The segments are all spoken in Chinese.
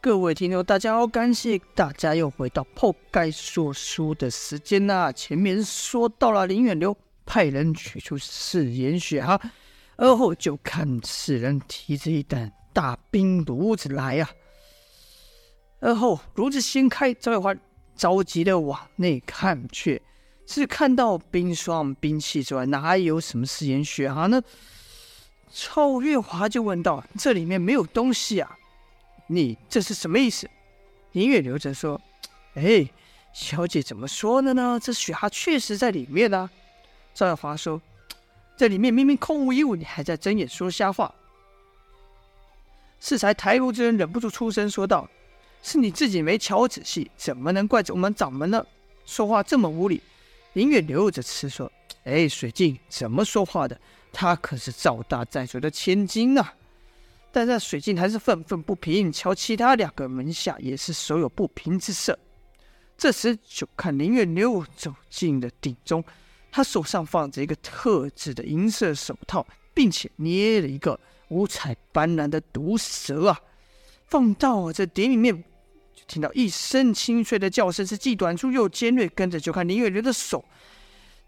各位听众，大家好，感谢大家又回到破盖说书的时间呐、前面说到了林远流派人取出四眼血哈，而后就看四人提着一担大冰炉子来啊。而后炉子掀开，赵月华着急的往内看，去是看到冰霜兵器之外，哪有什么四眼雪蛤呢？赵月华就问道：“这里面没有东西啊？”你这是什么意思？林远流则说：“哎，小姐怎么说的呢？这雪蛤确实在里面呢、”赵月华说：“这里面明明空无一物，你还在睁眼说瞎话。”适才抬炉之人忍不住出声说道：“是你自己没瞧仔细，怎么能怪着我们掌门呢？说话这么无礼。”林远流着词说：“哎，水镜怎么说话的？他可是赵大寨主的千金、啊。”但在水镜还是愤愤不平，瞧其他两个门下也是手有不平之色。这时就看林月流走进了鼎中，他手上放着一个特制的银色手套，并且捏了一个五彩斑斓的毒蛇啊，放到这鼎里面，就听到一声清脆的叫声，是既短促又尖锐。跟着就看林月流的手，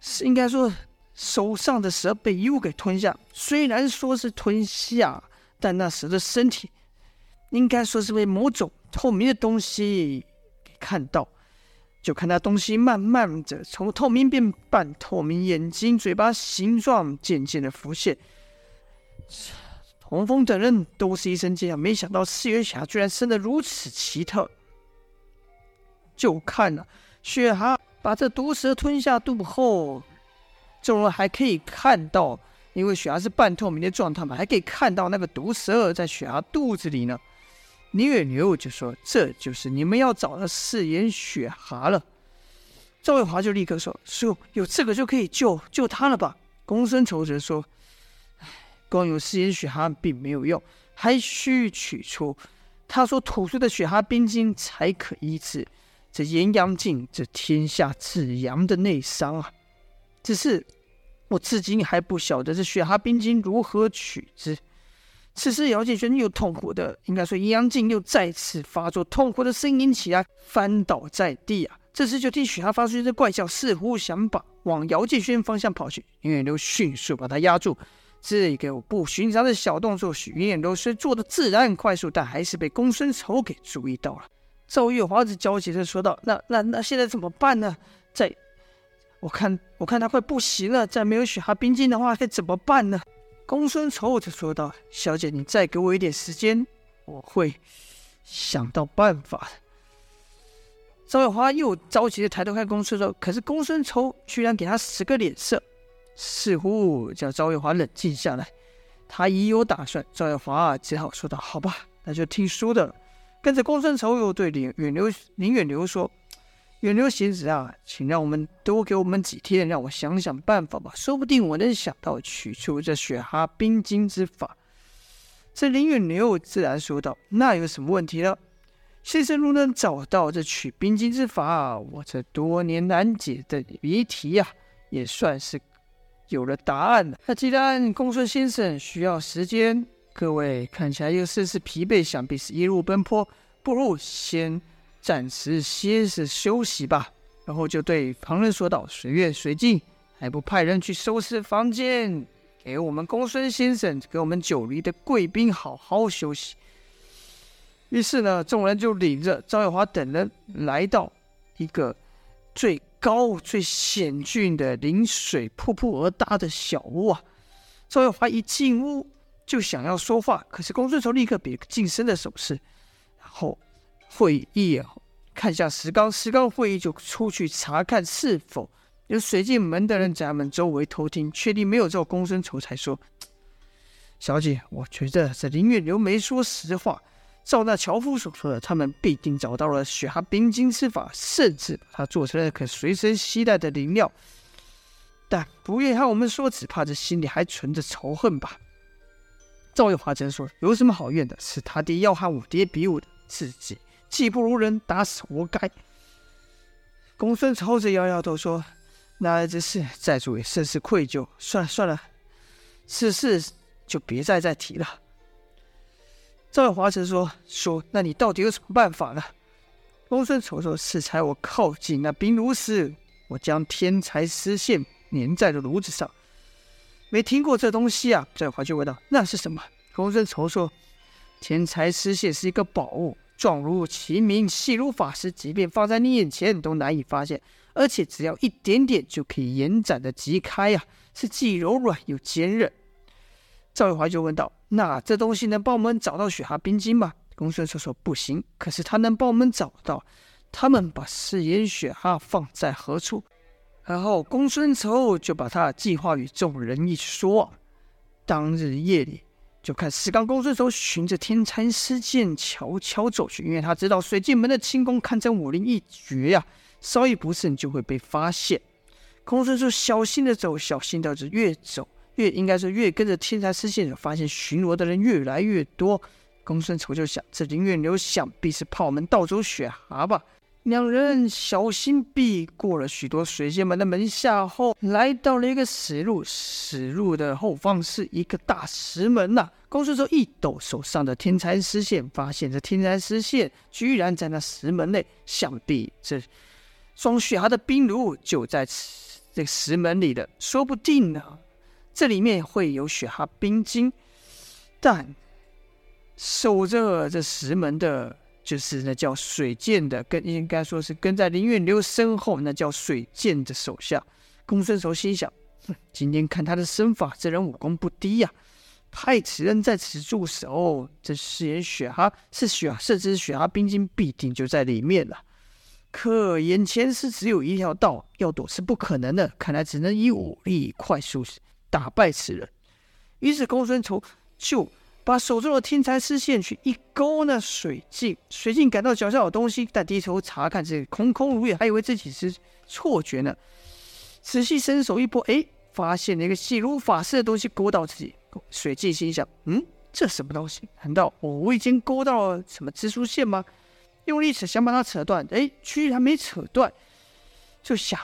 是应该说手上的蛇被一物给吞下，虽然说是吞下。但那时的身体，应该说是被某种透明的东西给看到，就看那东西慢慢的从透明变半透明，眼睛、嘴巴形状渐渐的浮现。童风等人都是一声惊讶，没想到四月霞居然生得如此奇特。就看了、雪蛤把这毒蛇吞下肚后，众人还可以看到。因为雪蛤是半透明的状态嘛，还可以看到那个毒蛇在雪蛤肚子里呢。林远牛就说：“这就是你们要找的四眼雪蛤了。”赵卫华就立刻说：“叔，有这个就可以救救他了吧？”公孙仇则说：“唉，光有四眼雪蛤并没有用，还需取出他所吐出的雪蛤冰晶，才可医治这炎阳镜这天下至阳的内伤啊。只是。”我至今还不晓得这雪蛤冰晶如何取之。此时，姚建轩又痛苦的，应该说阴阳镜又再次发作，痛苦的呻吟起来，翻倒在地啊！这时就听雪蛤发出一声怪叫，似乎想把往姚建轩方向跑去。林远流迅速把他压住，这个不寻常的小动作，许林远流虽做的自然快速，但还是被公孙丑给注意到了。赵月华子焦急的说道：“那、那、那现在怎么办呢？在……”我看，我看他快不行了。再没有雪蛤冰晶的话，该怎么办呢？公孙丑就说道：“小姐，你再给我一点时间，我会想到办法的。”赵月华又着急的抬头看公孙丑，可是公孙丑居然给他使个脸色，似乎叫赵月华冷静下来。他已有打算，赵月华只好说道：“好吧，那就听叔的了。”跟着公孙丑又对林远流林远流说。远流仙子啊，请让我们多给我们几天，让我想想办法吧。说不定我能想到取出这雪蛤冰晶之法。这林远流自然说道：“那有什么问题呢？先生如能找到这取冰晶之法，我这多年难解的谜题呀，也算是有了答案了。那既然公孙先生需要时间，各位看起来又甚是疲惫，想必是一路奔波，不如先。”暂时歇着休息吧，然后就对旁人说道：“随月、水镜，还不派人去收拾房间，给我们公孙先生，给我们九黎的贵宾好好休息。”于是呢，众人就领着赵月华等人来到一个最高、最险峻的临水瀑布而搭的小屋啊。赵月华一进屋就想要说话，可是公孙丑立刻比近身的手势，然后。会议啊，看向石刚，石刚会议就出去查看是否有水进门的人在他们周围偷听，确定没有之后，公孙丑才说：“ 小姐，我觉得这林月流没说实话。照那樵夫所说的，他们必定找到了雪蛤冰晶之法，甚至把它做成了可随身携带的灵药。但不愿和我们说，只怕这心里还存着仇恨吧。”赵月华则说：“有什么好怨的？是他爹要和我爹比武的，自己。”技不如人，打死活该。公孙丑着摇摇头说：“那这事寨主也甚是愧疚。算了算了，此事就别再再提了。”赵月华则说：“说，那你到底有什么办法呢？”公孙丑说：“适才我靠近那冰炉时，我将天才丝线粘在了炉子上。没听过这东西啊？”赵月华就问道：“那是什么？”公孙丑说：“天才丝线是一个宝物，状如其名，细如发丝，即便放在你眼前都难以发现，而且只要一点点就可以延展的极开呀、啊，是既柔软又坚韧。”赵玉华就问道：“那这东西能帮我们找到雪蛤冰晶吗？”公孙丑说：“不行，可是他能帮我们找到他们把誓言雪蛤放在何处。”然后公孙丑就把他的计划与众人一说。当日夜里，就看石刚、公孙丑循着天蚕丝线悄悄走去，因为他知道水镜门的轻功堪称武林一绝呀、稍一不慎就会被发现。公孙丑小心的走，小心的走，越走。越应该是越跟着天蚕丝线，发现巡逻的人越来越多。公孙丑就想，这林远流想必是怕我们盗走雪蛤吧。两人小心避过了许多水仙门的门下后，来到了一个死路。死路的后方是一个大石门呐、公孙丑一抖手上的天才丝线，发现这天才丝线居然在那石门内，想必这装雪蛤的冰炉就在此这个石门里的，说不定呢。这里面会有雪蛤冰晶，但守着这石门的，就是那叫水剑的，跟应该说是跟在林远流身后，那叫水剑的手下。公孙丑心想：哼，今天看他的身法，这人武功不低呀、啊。派此人在此驻守，这誓言雪蛤是雪，甚至雪蛤冰晶必定就在里面了。可眼前是只有一条道，要躲是不可能的，看来只能以武力快速。打败此人，于是公孙仇就把手中的天才丝线去一勾那水镜，水镜感到脚下有东西，但低头查看这空空如也，还以为自己是错觉呢。仔细伸手一拨，哎，发现了一个细如发丝的东西勾到自己。水镜心想：嗯，这什么东西？难道我无意间勾到了什么蜘蛛线吗？用力扯，想把它扯断，哎，居然没扯断，就想。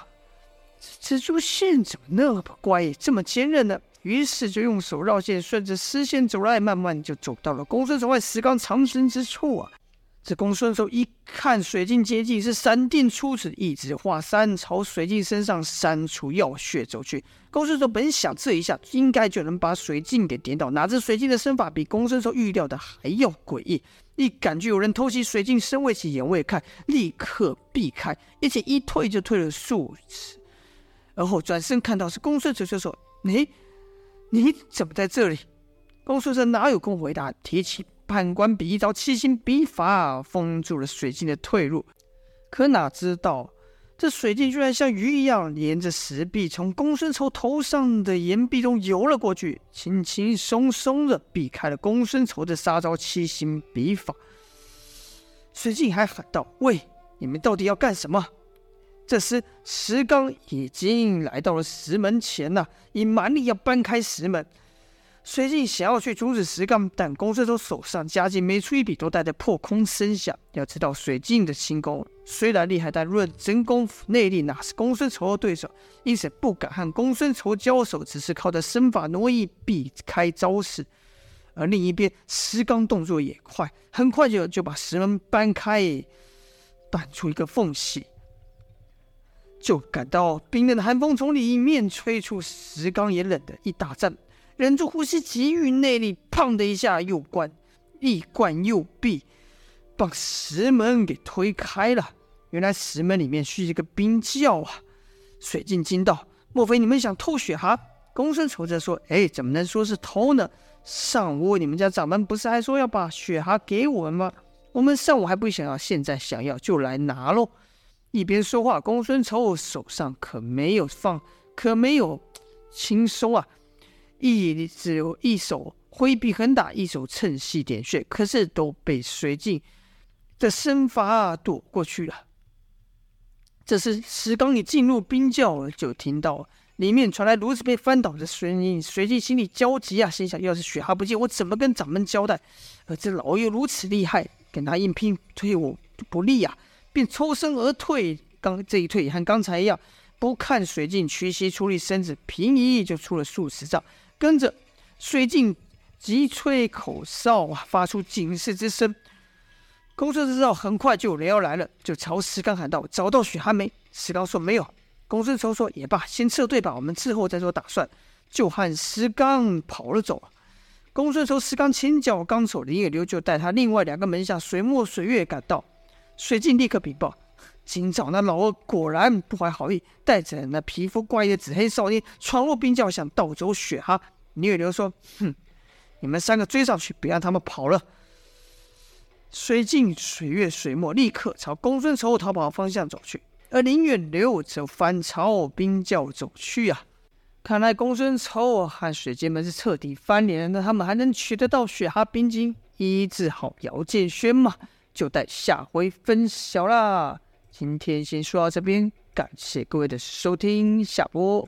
蜘蛛线怎么那么乖，这么坚韧呢？于是就用手绕线，顺着丝线走来，慢慢就走到了公孙丑和石刚藏身之处啊！这公孙丑一看水镜接近，是闪电出此，一指化山朝水镜身上三处要穴走去。公孙丑本想这一下应该就能把水镜给点倒，哪知水镜的身法比公孙丑预料的还要诡异。一感觉有人偷袭水镜，身未起眼未看，立刻避开，而且一退就退了数尺。而后转身看到是公孙丑，就说：“你你怎么在这里？”公孙胜哪有空回答，提起判官笔一招七星笔法封住了水镜的退路。可哪知道这水镜居然像鱼一样沿着石壁从公孙丑头上的岩壁中游了过去，轻轻松松的避开了公孙丑的杀招七星笔法。水镜还喊道：“喂，你们到底要干什么？”这时，石刚已经来到了石门前了，以蛮力要搬开石门。水镜想要去阻止石刚，但公孙丑手上夹紧每出一笔都带着破空声响。要知道，水镜的轻功虽然厉害，但论真功夫内力，哪是公孙丑的对手？因此不敢和公孙丑交手，只是靠着身法挪移避开招式。而另一边，石刚动作也快，很快就就把石门搬开，搬出一个缝隙。就感到冰冷的寒风从里面吹出，石刚也冷得一大颤，忍住呼吸，急于内力，砰的一下又关，一关又闭，把石门给推开了。原来石门里面是一个冰窖啊！水镜惊道：“莫非你们想偷雪蛤？”公孙丑则说：“哎，怎么能说是偷呢？上午你们家掌门不是还说要把雪蛤给我们吗？我们上午还不想要，现在想要就来拿喽。”一边说话，公孙丑手上可没有放，可没有轻松啊！一只有一手挥臂横打，一手趁隙点穴，可是都被随进的身法躲过去了。这时石刚一进入冰窖，就听到里面传来炉子被翻倒的声音。随即心里焦急啊，心想：要是雪蛤不见，我怎么跟掌门交代？而这老爷如此厉害，跟他硬拼，对我不利呀、啊。便抽身而退，刚这一退和刚才一样，不看水镜，屈膝出力，身子平移就出了数十丈，跟着水镜急吹口哨啊，发出警示之声。公孙知道很快就有人要来了，就朝石刚喊道：“找到许寒没？”石刚说：“没有。”公孙仇说：“也罢，先撤退吧，我们之后再做打算。”就和石刚跑了走。公孙仇、石刚前脚刚走，林远流就带他另外两个门下水墨、水月赶到。水镜立刻禀报：今早那老二果然不怀好意，带着那皮肤怪异的紫黑少年闯入冰窖，想盗走血哈。林远流说：“哼，你们三个追上去，别让他们跑了。”水镜、水月、水墨立刻朝公孙仇逃跑的方向走去。而林远流则反朝冰窖走去啊！看来公孙仇和水剑们是彻底翻脸了。那他们还能取得到雪蛤冰晶，医治好姚建轩吗？就待下回分晓啦！今天先说到这边，感谢各位的收听，下播。